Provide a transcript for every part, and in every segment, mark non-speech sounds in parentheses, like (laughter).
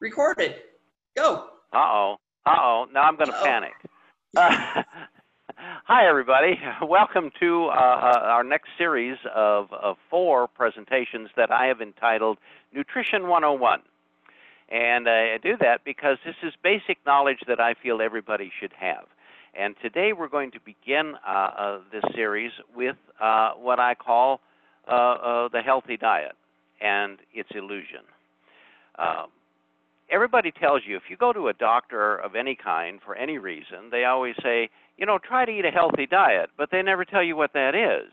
recorded. Go. Uh oh. Uh oh. Now I'm going to panic. Uh, (laughs) hi, everybody. Welcome to uh, uh, our next series of, of four presentations that I have entitled Nutrition 101. And I do that because this is basic knowledge that I feel everybody should have. And today we're going to begin uh, uh, this series with uh, what I call the healthy diet and its illusion. Um, everybody tells you if you go to a doctor of any kind for any reason, they always say, you know, try to eat a healthy diet, but they never tell you what that is.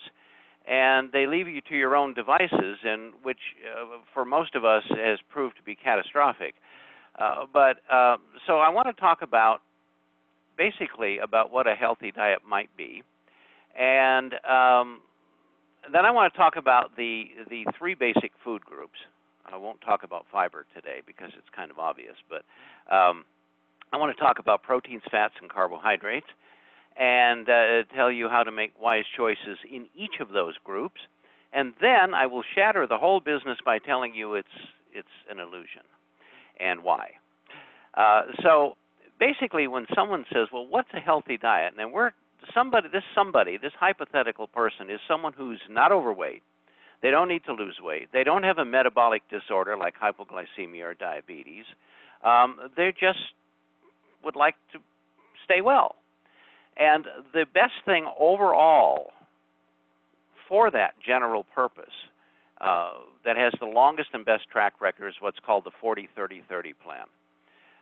And they leave you to your own devices, and which uh, for most of us has proved to be catastrophic. Uh, but uh, so I want to talk about basically about what a healthy diet might be, and um, then I want to talk about the the three basic food groups. I won't talk about fiber today because it's kind of obvious, but um, I want to talk about proteins, fats, and carbohydrates, and uh, tell you how to make wise choices in each of those groups. And then I will shatter the whole business by telling you it's it's an illusion and why. Uh, so basically, when someone says, "Well, what's a healthy diet?" and we're somebody, this somebody, this hypothetical person is someone who's not overweight. They don't need to lose weight. They don't have a metabolic disorder like hypoglycemia or diabetes. Um, they just would like to stay well. And the best thing overall for that general purpose uh, that has the longest and best track record is what's called the 40 30 30 plan.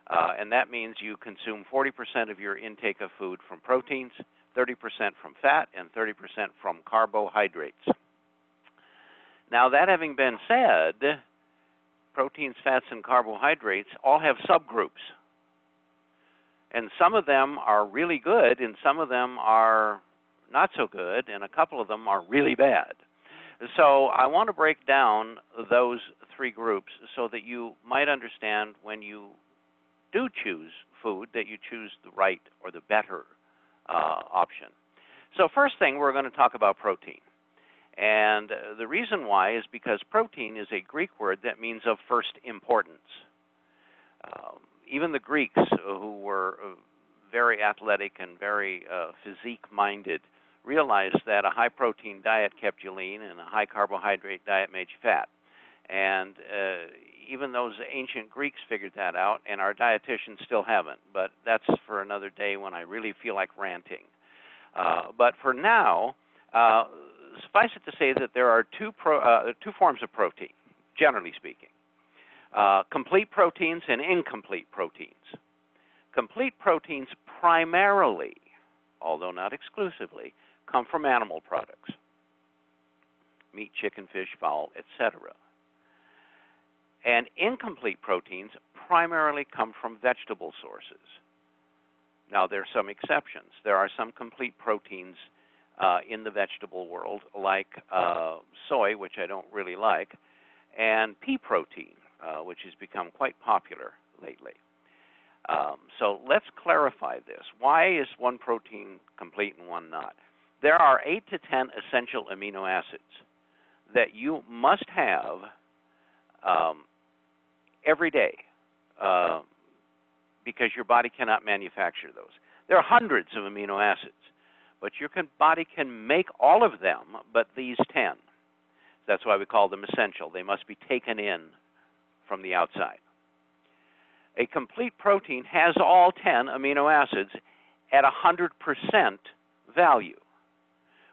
Uh, and that means you consume 40% of your intake of food from proteins, 30% from fat, and 30% from carbohydrates. Now, that having been said, proteins, fats, and carbohydrates all have subgroups. And some of them are really good, and some of them are not so good, and a couple of them are really bad. So, I want to break down those three groups so that you might understand when you do choose food that you choose the right or the better uh, option. So, first thing, we're going to talk about protein. And uh, the reason why is because protein is a Greek word that means of first importance. Um, even the Greeks, uh, who were uh, very athletic and very uh, physique minded, realized that a high protein diet kept you lean and a high carbohydrate diet made you fat. And uh, even those ancient Greeks figured that out, and our dietitians still haven't. But that's for another day when I really feel like ranting. Uh, but for now, uh, suffice it to say that there are two, pro, uh, two forms of protein, generally speaking uh, complete proteins and incomplete proteins. Complete proteins primarily, although not exclusively, come from animal products meat, chicken, fish, fowl, etc. And incomplete proteins primarily come from vegetable sources. Now, there are some exceptions. There are some complete proteins uh, in the vegetable world, like uh, soy, which I don't really like, and pea protein, uh, which has become quite popular lately. Um, so let's clarify this. Why is one protein complete and one not? There are 8 to 10 essential amino acids that you must have um, every day uh, because your body cannot manufacture those. There are hundreds of amino acids but your body can make all of them but these 10. That's why we call them essential. They must be taken in from the outside. A complete protein has all 10 amino acids at 100% value,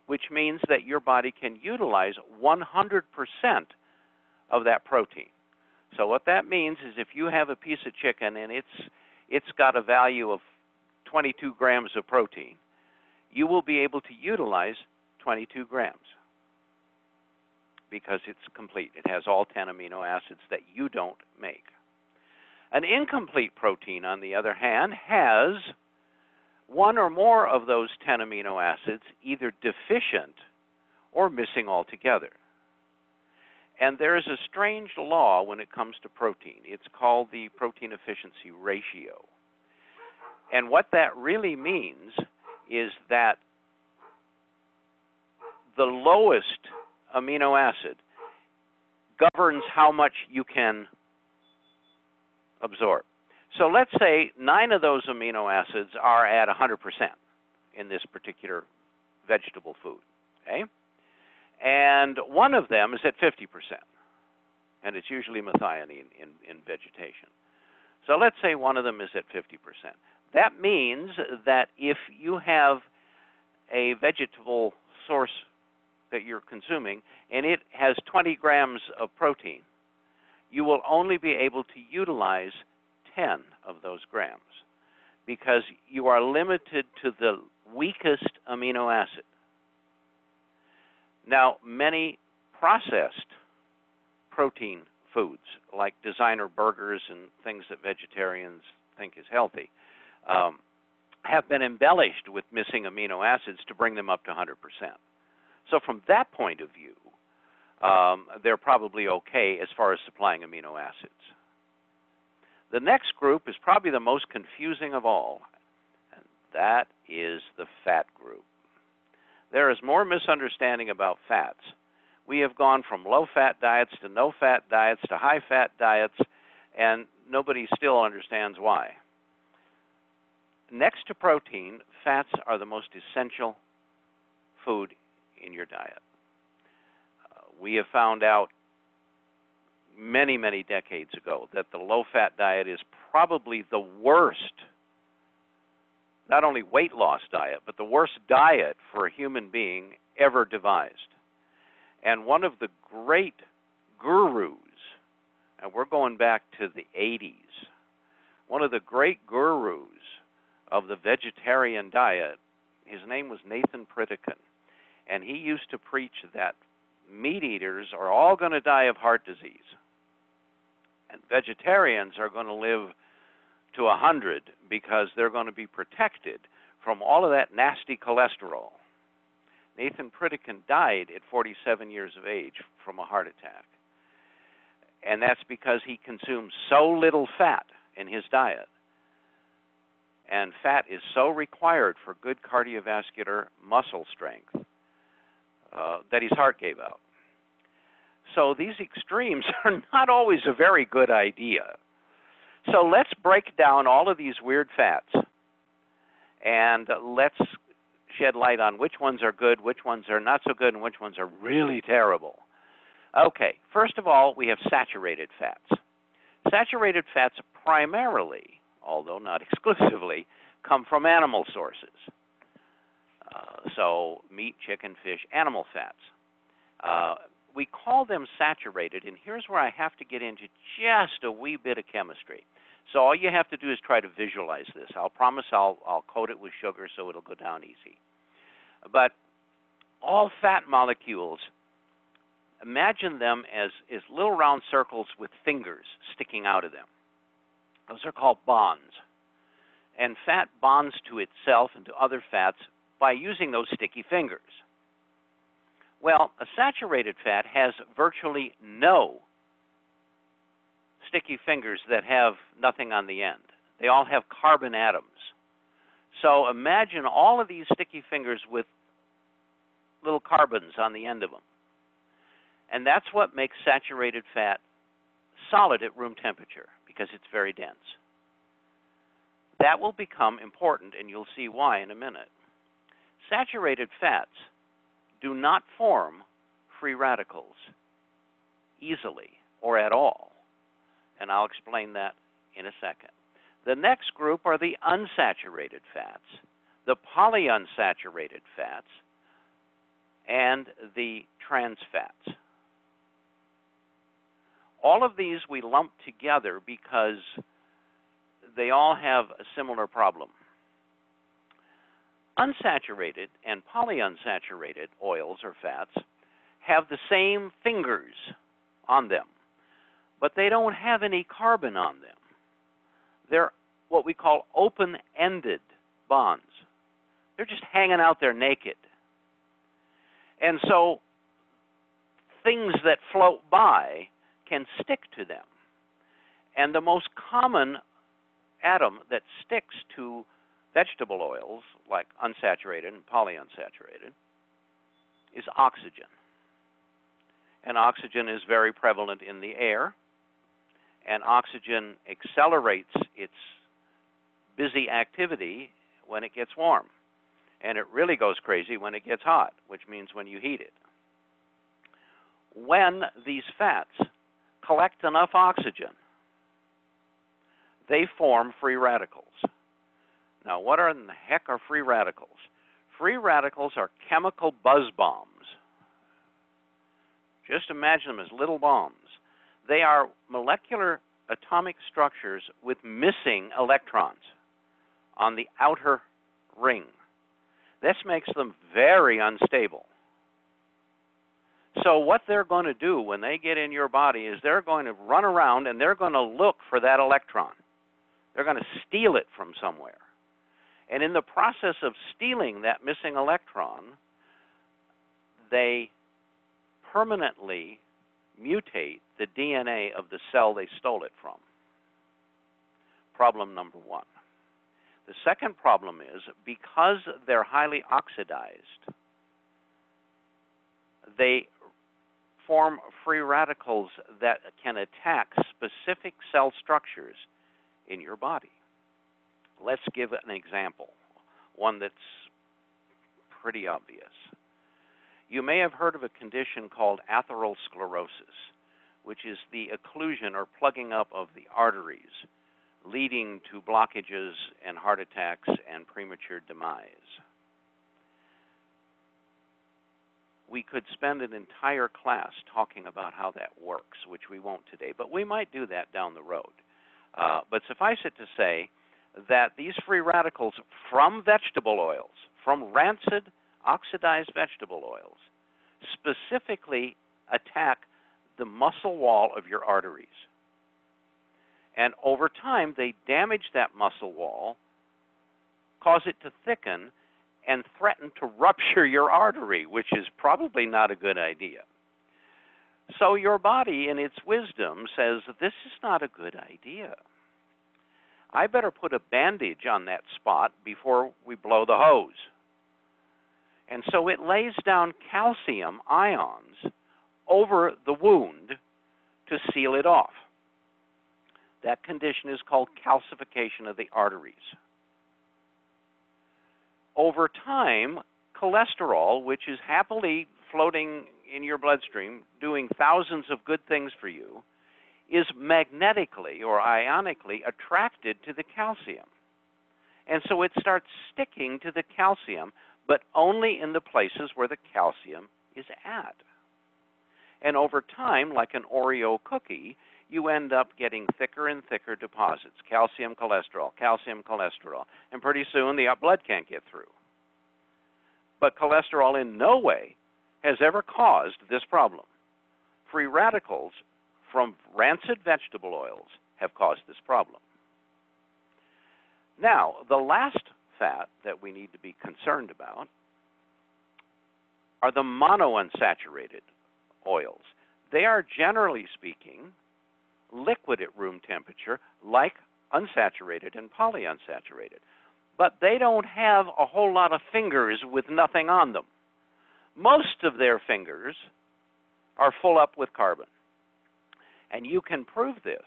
which means that your body can utilize 100% of that protein. So what that means is if you have a piece of chicken and it's it's got a value of 22 grams of protein, you will be able to utilize 22 grams because it's complete. It has all 10 amino acids that you don't make. An incomplete protein, on the other hand, has one or more of those 10 amino acids either deficient or missing altogether. And there is a strange law when it comes to protein. It's called the protein efficiency ratio. And what that really means is that the lowest amino acid governs how much you can absorb. So let's say nine of those amino acids are at 100% in this particular vegetable food, okay? And one of them is at 50%, and it's usually methionine in, in vegetation. So let's say one of them is at 50%. That means that if you have a vegetable source that you're consuming and it has 20 grams of protein, you will only be able to utilize 10 of those grams because you are limited to the weakest amino acid. Now, many processed protein foods, like designer burgers and things that vegetarians think is healthy, um, have been embellished with missing amino acids to bring them up to 100%. So, from that point of view, um, they're probably okay as far as supplying amino acids. The next group is probably the most confusing of all, and that is the fat group. There is more misunderstanding about fats. We have gone from low fat diets to no fat diets to high fat diets, and nobody still understands why. Next to protein, fats are the most essential food in your diet. Uh, we have found out many, many decades ago that the low fat diet is probably the worst, not only weight loss diet, but the worst diet for a human being ever devised. And one of the great gurus, and we're going back to the 80s, one of the great gurus of the vegetarian diet, his name was Nathan Pritikin. And he used to preach that meat eaters are all going to die of heart disease and vegetarians are going to live to a 100 because they're going to be protected from all of that nasty cholesterol. Nathan Pritikin died at 47 years of age from a heart attack. And that's because he consumed so little fat in his diet. And fat is so required for good cardiovascular muscle strength uh, that his heart gave out. So these extremes (laughs) are not always a very good idea. So let's break down all of these weird fats and let's shed light on which ones are good, which ones are not so good, and which ones are really terrible. Okay, first of all, we have saturated fats. Saturated fats primarily, although not (laughs) exclusively, come from animal sources. Uh, so, meat, chicken, fish, animal fats. Uh, we call them saturated, and here's where I have to get into just a wee bit of chemistry. So all you have to do is try to visualize this. I'll promise I'll, I'll coat it with sugar so it'll go down easy. But all fat molecules, imagine them as, as little round circles with fingers sticking out of them. Those are called bonds. And fat bonds to itself and to other fats by using those sticky fingers. Well, a saturated fat has virtually no sticky fingers that have nothing on the end. They all have carbon atoms. So imagine all of these sticky fingers with little carbons on the end of them. And that's what makes saturated fat solid at room temperature because it's very dense. That will become important, and you'll see why in a minute. Saturated fats do not form free radicals easily or at all. And I'll explain that in a second. The next group are the unsaturated fats, the polyunsaturated fats, and the trans fats. All of these we lump together because they all have a similar problem unsaturated and polyunsaturated oils or fats have the same fingers on them, but they don't have any carbon on them. They're what we call open ended bonds. They're just hanging out there naked. And so things that float by can stick to them. And the most common atom that sticks to vegetable oils, like unsaturated and polyunsaturated, is oxygen. And oxygen is very prevalent in the air, and oxygen accelerates its busy activity when it gets warm. And it really goes crazy when it gets hot, which means when you heat it. When these fats collect enough oxygen, they form free radicals. Now, what are in the heck are free radicals? Free radicals are chemical buzz bombs. Just imagine them as little bombs. They are molecular atomic structures with missing electrons on the outer ring. This makes them very unstable. So, what they're going to do when they get in your body is they're going to run around and they're going to look for that electron. They're going to steal it from somewhere. And in the process of stealing that missing electron, they permanently mutate the DNA of the cell they stole it from. Problem number one. The second problem is because they're highly oxidized, they form free radicals that can attack specific cell structures in your body. Let's give an example, one that's pretty obvious. You may have heard of a condition called atherosclerosis, which is the occlusion or plugging up of the arteries, leading to blockages and heart attacks and premature demise. We could spend an entire class talking about how that works, which we won't today, but we might do that down the road. Uh, but suffice it to say that these free radicals from vegetable oils, from rancid, oxidized vegetable oils, specifically attack the muscle wall of your arteries. And over time, they damage that muscle wall, cause it to thicken, and threaten to rupture your artery, which is probably not a good idea. So your body, in its wisdom, says this is not a good idea. I better put a bandage on that spot before we blow the hose. And so it lays down calcium ions over the wound to seal it off. That condition is called calcification of the arteries. Over time, cholesterol, which is happily floating in your bloodstream, doing thousands of good things for you, is magnetically or ionically attracted to the calcium. And so it starts sticking to the calcium, but only in the places where the calcium is at. And over time, like an Oreo cookie, you end up getting thicker and thicker deposits calcium, cholesterol, calcium, cholesterol. And pretty soon the blood can't get through. But cholesterol in no way has ever caused this problem. Free radicals from rancid vegetable oils have caused this problem. Now, the last fat that we need to be concerned about are the monounsaturated oils. They are generally speaking liquid at room temperature, like unsaturated and polyunsaturated. But they don't have a whole lot of fingers with nothing on them. Most of their fingers are full up with carbon. And you can prove this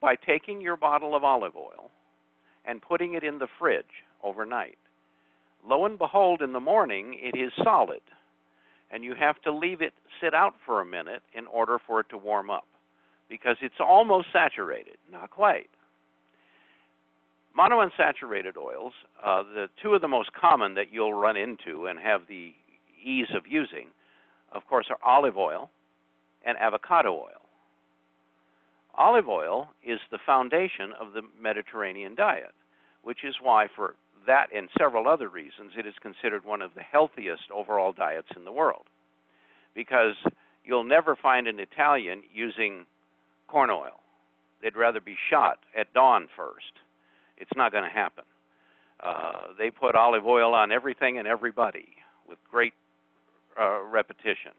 by taking your bottle of olive oil and putting it in the fridge overnight. Lo and behold, in the morning, it is solid. And you have to leave it sit out for a minute in order for it to warm up because it's almost saturated, not quite. Monounsaturated oils, uh, the two of the most common that you'll run into and have the ease of using, of course, are olive oil and avocado oil. Olive oil is the foundation of the Mediterranean diet, which is why, for that and several other reasons, it is considered one of the healthiest overall diets in the world. Because you'll never find an Italian using corn oil. They'd rather be shot at dawn first. It's not going to happen. Uh, they put olive oil on everything and everybody with great uh, repetition.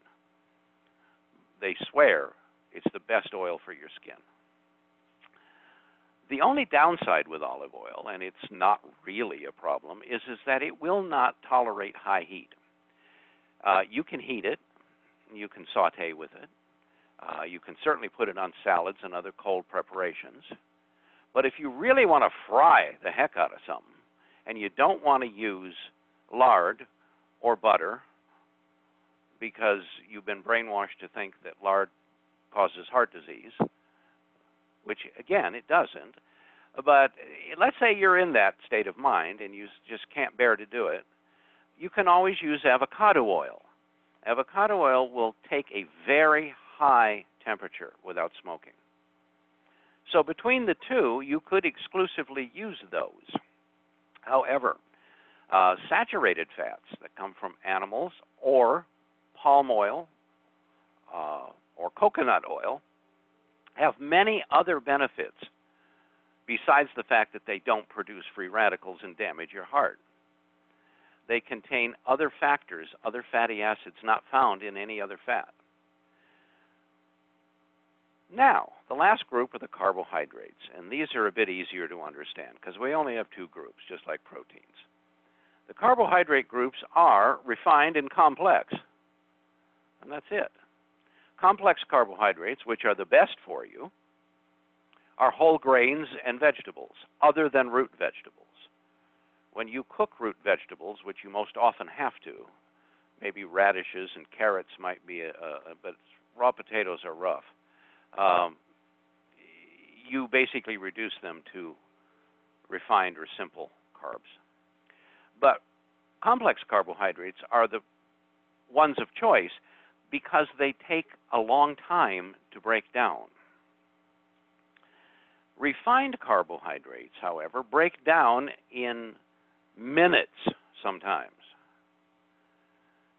They swear it's the best oil for your skin. The only downside with olive oil, and it's not really a problem, is, is that it will not tolerate high heat. Uh, you can heat it, you can saute with it, Uh, you can certainly put it on salads and other cold preparations. But if you really want to fry the heck out of something, and you don't want to use lard or butter because you've been brainwashed to think that lard causes heart disease, which again, it doesn't. But let's say you're in that state of mind and you just can't bear to do it, you can always use avocado oil. Avocado oil will take a very high temperature without smoking. So between the two, you could exclusively use those. However, uh, saturated fats that come from animals or palm oil uh, or coconut oil have many other benefits besides the fact that they don't produce free radicals and damage your heart. They contain other factors, other fatty acids not found in any other fat. Now, the last group are the carbohydrates, and these are a bit easier to understand because we only have two groups, just like proteins. The carbohydrate groups are refined and complex, and that's it. Complex carbohydrates, which are the best for you, are whole grains and vegetables, other than root vegetables. When you cook root vegetables, which you most often have to, maybe radishes and carrots might be, a, a, but raw potatoes are rough. Um, you basically reduce them to refined or simple carbs. But complex carbohydrates are the ones of choice because they take a long time to break down. Refined carbohydrates, however, break down in minutes sometimes,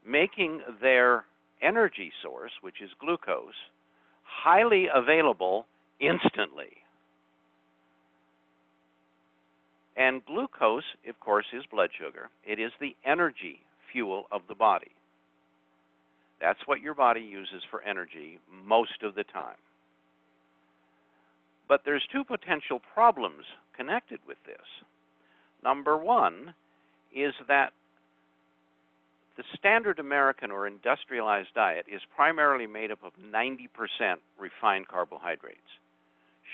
making their energy source, which is glucose, highly available instantly. And glucose, of course, is blood sugar. It is the energy fuel of the body. That's what your body uses for energy most of the time. But there's two potential problems connected with this. Number one is that the standard American or industrialized diet is primarily made up of 90% refined carbohydrates,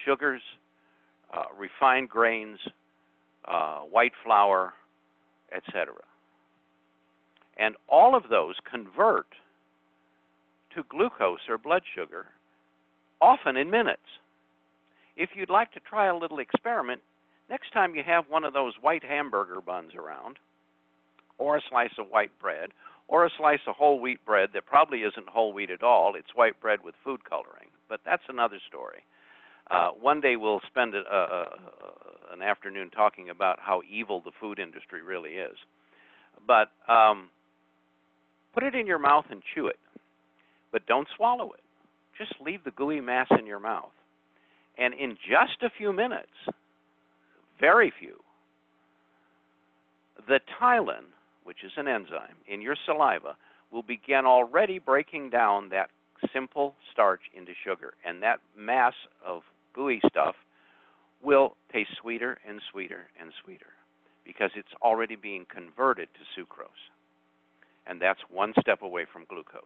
sugars, uh, refined grains, uh, white flour, etc. And all of those convert to glucose or blood sugar, often in minutes. If you'd like to try a little experiment, next time you have one of those white hamburger buns around, or a slice of white bread, or a slice of whole wheat bread that probably isn't whole wheat at all, it's white bread with food coloring, but that's another story. Uh, one day we'll spend a, a, a, an afternoon talking about how evil the food industry really is. But um, put it in your mouth and chew it but don't swallow it. Just leave the gooey mass in your mouth. And in just a few minutes, very few, the ptyalin, which is an enzyme in your saliva, will begin already breaking down that simple starch into sugar. And that mass of gooey stuff will taste sweeter and sweeter and sweeter because it's already being converted to sucrose. And that's one step away from glucose.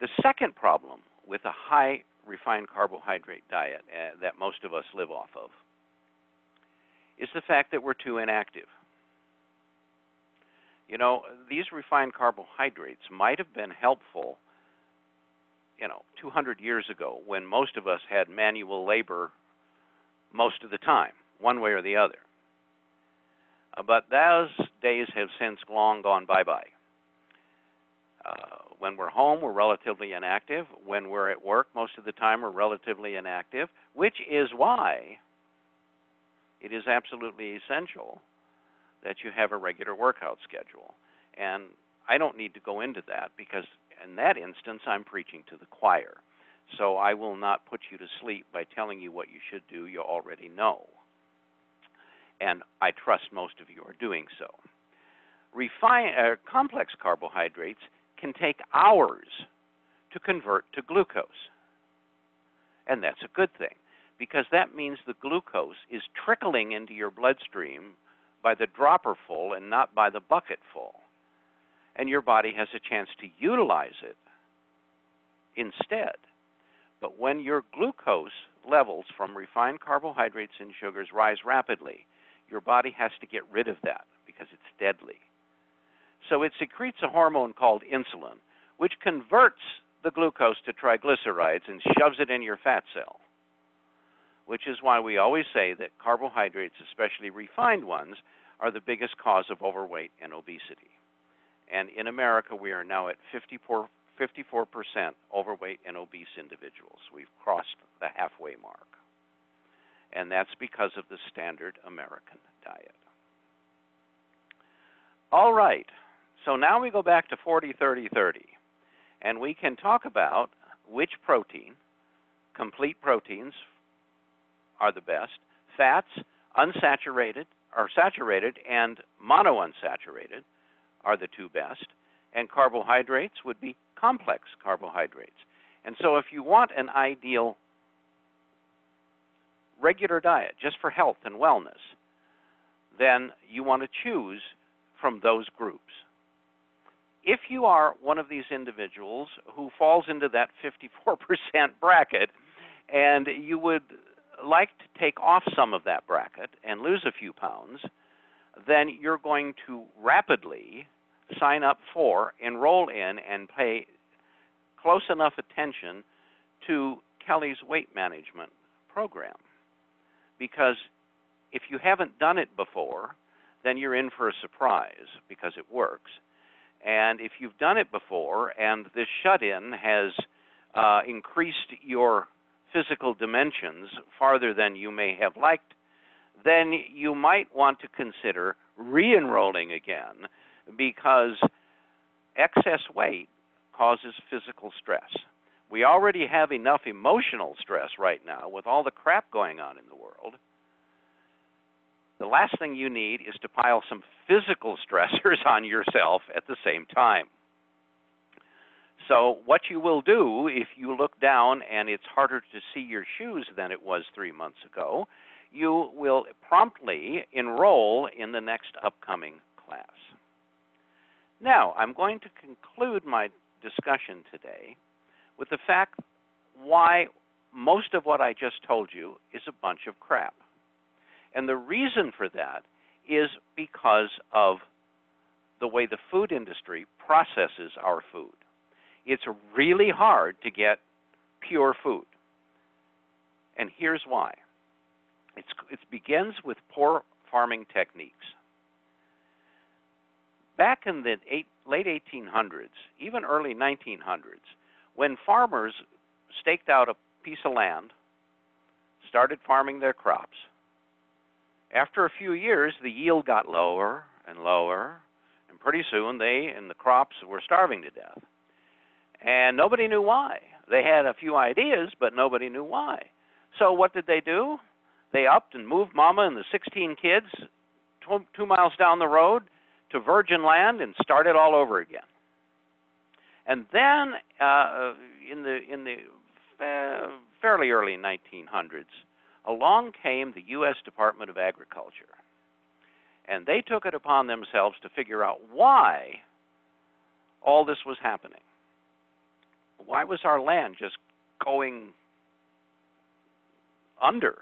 The second problem with a high refined carbohydrate diet uh, that most of us live off of is the fact that we're too inactive. You know, these refined carbohydrates might have been helpful, you know, 200 years ago when most of us had manual labor most of the time, one way or the other. Uh, but those days have since long gone bye bye. Uh, when we're home, we're relatively inactive. When we're at work, most of the time, we're relatively inactive, which is why it is absolutely essential that you have a regular workout schedule. And I don't need to go into that because, in that instance, I'm preaching to the choir. So I will not put you to sleep by telling you what you should do. You already know. And I trust most of you are doing so. Refine, uh, complex carbohydrates can take hours to convert to glucose. And that's a good thing because that means the glucose is trickling into your bloodstream by the dropper full and not by the bucket full. and your body has a chance to utilize it instead. But when your glucose levels from refined carbohydrates and sugars rise rapidly, your body has to get rid of that because it's deadly. So it secretes a hormone called insulin, which converts the glucose to triglycerides and shoves it in your fat cell. Which is why we always say that carbohydrates, especially refined ones, are the biggest cause of overweight and obesity. And in America, we are now at 54, 54% overweight and obese individuals. We've crossed the halfway mark. And that's because of the standard American diet. All right, so now we go back to 40 30 30, and we can talk about which protein, complete proteins, are the best, fats, unsaturated, or saturated, and monounsaturated are the two best, and carbohydrates would be complex carbohydrates. And so if you want an ideal regular diet just for health and wellness, then you want to choose from those groups. If you are one of these individuals who falls into that 54% bracket and you would like to take off some of that bracket and lose a few pounds, then you're going to rapidly sign up for, enroll in, and pay close enough attention to Kelly's weight management program. Because if you haven't done it before, then you're in for a surprise because it works. And if you've done it before and this shut in has uh, increased your physical dimensions farther than you may have liked, then you might want to consider re enrolling again because excess weight causes physical stress. We already have enough emotional stress right now with all the crap going on in the world. The last thing you need is to pile some physical (laughs) stressors on yourself at the same time. So, what you will do if you look down and it's harder to see your shoes than it was three months ago, you will promptly enroll in the next upcoming class. Now, I'm going to conclude my discussion today with the fact why most of what I just told you is a bunch of crap. And the reason for that is because of the way the food industry processes our food. It's really hard to get pure food. And here's why. It's, it begins with poor farming techniques. Back in the eight, late 1800s, even early 1900s, when farmers staked out a piece of land, started farming their crops, after a few years, the yield got lower and lower, and pretty soon they and the crops were starving to death. And nobody knew why. They had a few ideas, but nobody knew why. So what did they do? They upped and moved Mama and the 16 kids two, two miles down the road to virgin land and started all over again. And then uh, in the in the uh, fairly early 1900s, along came the U.S. Department of Agriculture. And they took it upon themselves to figure out why all this was happening. Why was our land just going under?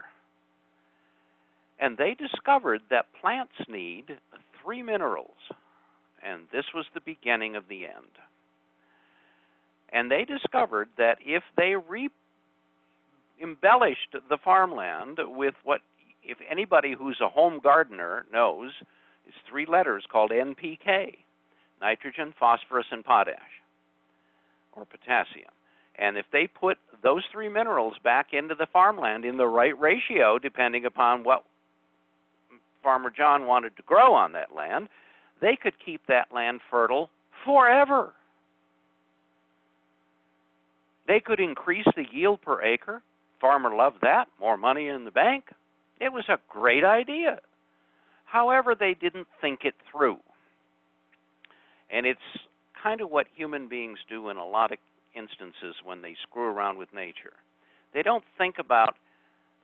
And they discovered that plants need three minerals, and this was the beginning of the end. And they discovered that if they re embellished the farmland with what, if anybody who's a home gardener knows, is three letters called NPK nitrogen, phosphorus, and potash, or potassium. And if they put those three minerals back into the farmland in the right ratio, depending upon what Farmer John wanted to grow on that land, they could keep that land fertile forever. They could increase the yield per acre Farmer loved that. More money in the bank. It was a great idea. However, they didn't think it through. And it's kind of what human beings do in a lot of instances when they screw around with nature. They don't think about,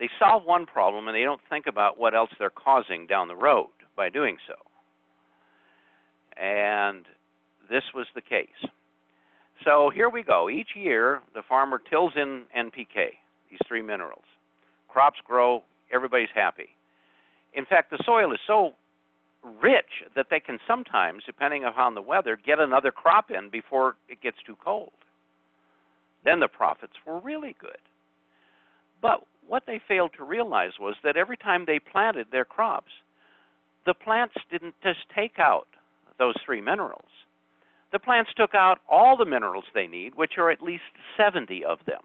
they solve one problem and they don't think about what else they're causing down the road by doing so. And this was the case. So here we go. Each year, the farmer tills in NPK, these three minerals. Crops grow, everybody's happy. In fact, the soil is so rich that they can sometimes, depending upon the weather, get another crop in before it gets too cold. Then the profits were really good. But what they failed to realize was that every time they planted their crops, the plants didn't just take out those three minerals. The plants took out all the minerals they need, which are at least 70 of them.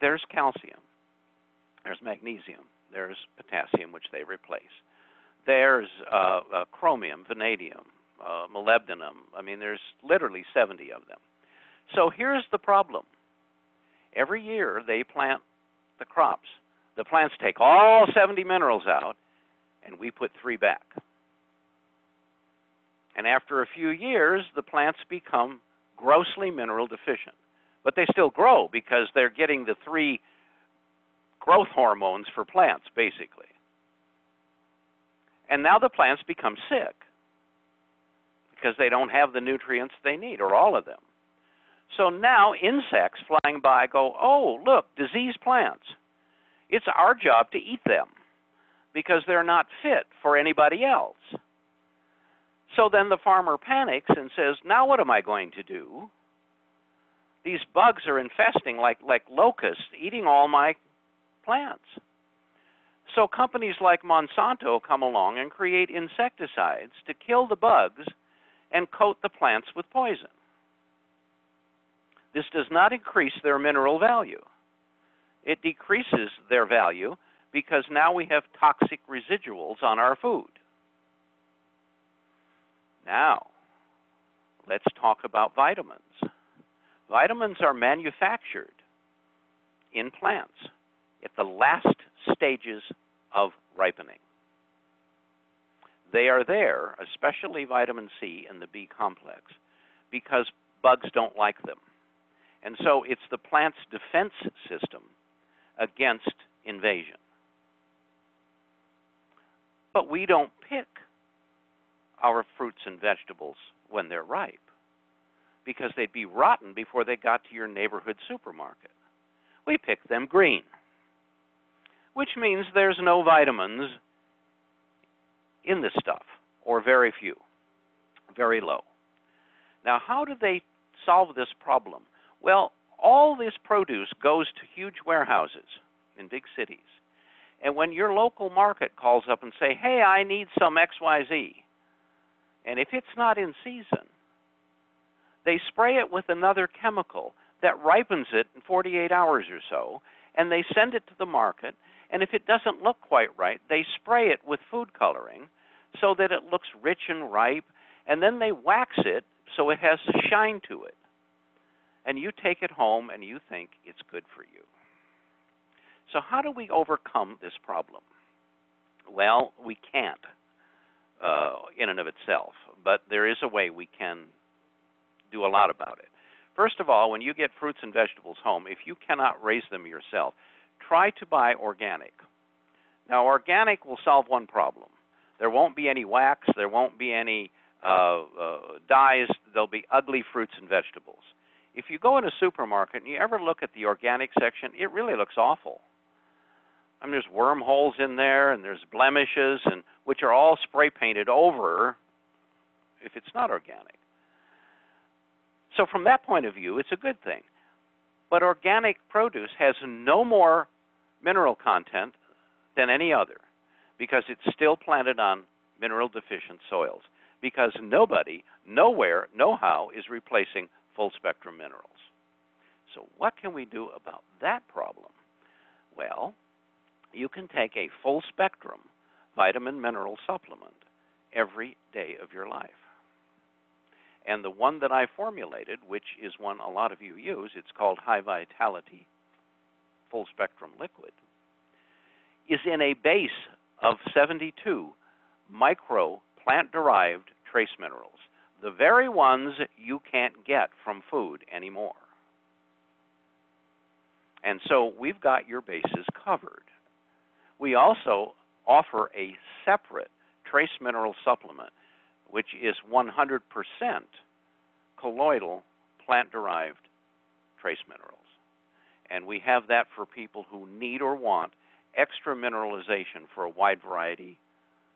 There's calcium, there's magnesium, there's potassium, which they replace. There's uh, uh, chromium, vanadium, uh, molybdenum. I mean, there's literally 70 of them. So here's the problem. Every year they plant the crops. The plants take all 70 minerals out, and we put three back. And after a few years, the plants become grossly mineral deficient. But they still grow because they're getting the three growth hormones for plants, basically. And now the plants become sick because they don't have the nutrients they need, or all of them. So now insects flying by go, oh, look, diseased plants. It's our job to eat them because they're not fit for anybody else. So then the farmer panics and says, now what am I going to do? These bugs are infesting like, like locusts, eating all my plants. So companies like Monsanto come along and create insecticides to kill the bugs and coat the plants with poison. This does not increase their mineral value. It decreases their value because now we have toxic residuals on our food. Now, let's talk about vitamins. Vitamins are manufactured in plants at the last stages of ripening. They are there, especially vitamin C and the B complex, because bugs don't like them. And so it's the plant's defense system against invasion. But we don't pick our fruits and vegetables when they're ripe because they'd be rotten before they got to your neighborhood supermarket. We pick them green, which means there's no vitamins in this stuff, or very few, very low. Now, how do they solve this problem? Well, all this produce goes to huge warehouses in big cities. And when your local market calls up and say, "Hey, I need some XYZ," and if it's not in season, they spray it with another chemical that ripens it in 48 hours or so, and they send it to the market. And if it doesn't look quite right, they spray it with food coloring so that it looks rich and ripe, and then they wax it so it has a shine to it and you take it home and you think it's good for you. So, how do we overcome this problem? Well, we can't uh, in and of itself, but there is a way we can do a lot about it. First of all, when you get fruits and vegetables home, if you cannot raise them yourself, try to buy organic. Now, organic will solve one problem. There won't be any wax, there won't be any uh, uh, dyes, there'll be ugly fruits and vegetables if you go in a supermarket and you ever look at the organic section, it really looks awful. I mean, there's wormholes in there, and there's blemishes, and which are all spray painted over if it's not organic. So from that point of view, it's a good thing. But organic produce has no more mineral content than any other because it's still planted on mineral deficient soils because nobody, nowhere, no how is replacing full spectrum minerals. So, what can we do about that problem? Well, you can take a full spectrum vitamin mineral supplement every day of your life. And the one that I formulated, which is one a lot of you use, it's called High Vitality Full Spectrum Liquid, is in a base of 72 micro plant derived trace minerals the very ones you can't get from food anymore. And so we've got your bases covered. We also offer a separate trace mineral supplement which is 100% colloidal plant-derived trace minerals. And we have that for people who need or want extra mineralization for a wide variety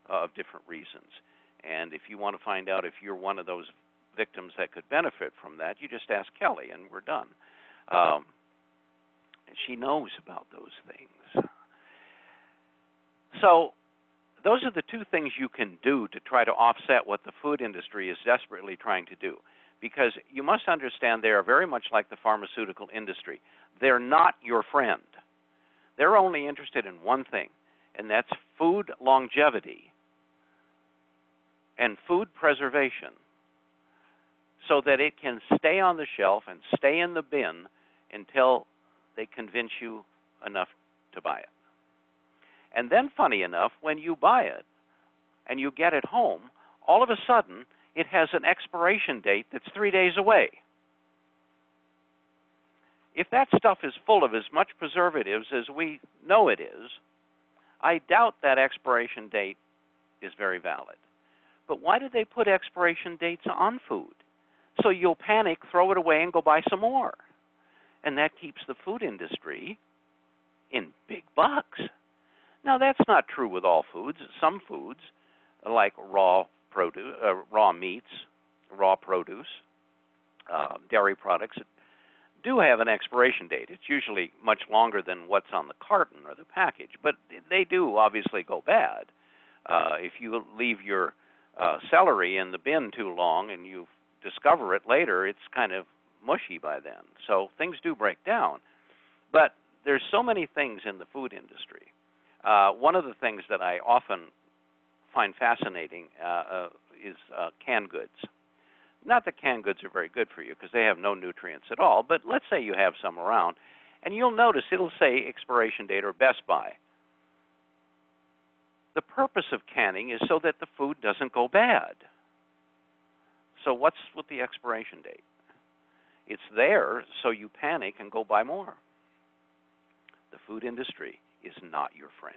of different reasons. And if you want to find out if you're one of those victims that could benefit from that, you just ask Kelly and we're done. Um, and she knows about those things. So those are the two things you can do to try to offset what the food industry is desperately trying to do. Because you must understand they are very much like the pharmaceutical industry. They're not your friend. They're only interested in one thing, and that's food longevity and food preservation so that it can stay on the shelf and stay in the bin until they convince you enough to buy it. And then, funny enough, when you buy it and you get it home, all of a sudden it has an expiration date that's three days away. If that stuff is full of as much preservatives as we know it is, I doubt that expiration date is very valid. But why do they put expiration dates on food? So you'll panic, throw it away, and go buy some more. And that keeps the food industry in big bucks. Now, that's not true with all foods. Some foods, like raw produce, uh, raw meats, raw produce, uh, dairy products, do have an expiration date. It's usually much longer than what's on the carton or the package, but they do obviously go bad. Uh, if you leave your uh, celery in the bin too long and you discover it later, it's kind of mushy by then. So things do break down. But there's so many things in the food industry. Uh, one of the things that I often find fascinating uh, uh, is uh, canned goods. Not that canned goods are very good for you because they have no nutrients at all, but let's say you have some around, and you'll notice it'll say expiration date or best by. The purpose of canning is so that the food doesn't go bad. So what's with the expiration date? It's there so you panic and go buy more. The food industry is not your friend.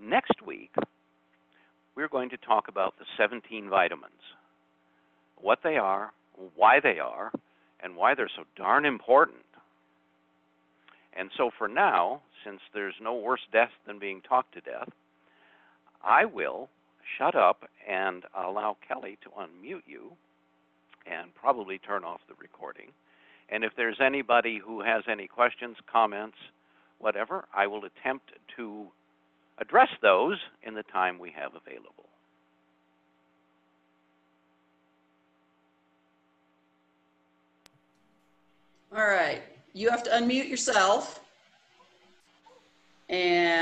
Next week, we're going to talk about the 17 vitamins, what they are, why they are, and why they're so darn important. And so for now, since there's no worse death than being talked to death, I will shut up and allow Kelly to unmute you and probably turn off the recording. And if there's anybody who has any questions, comments, whatever, I will attempt to address those in the time we have available. All right, you have to unmute yourself. And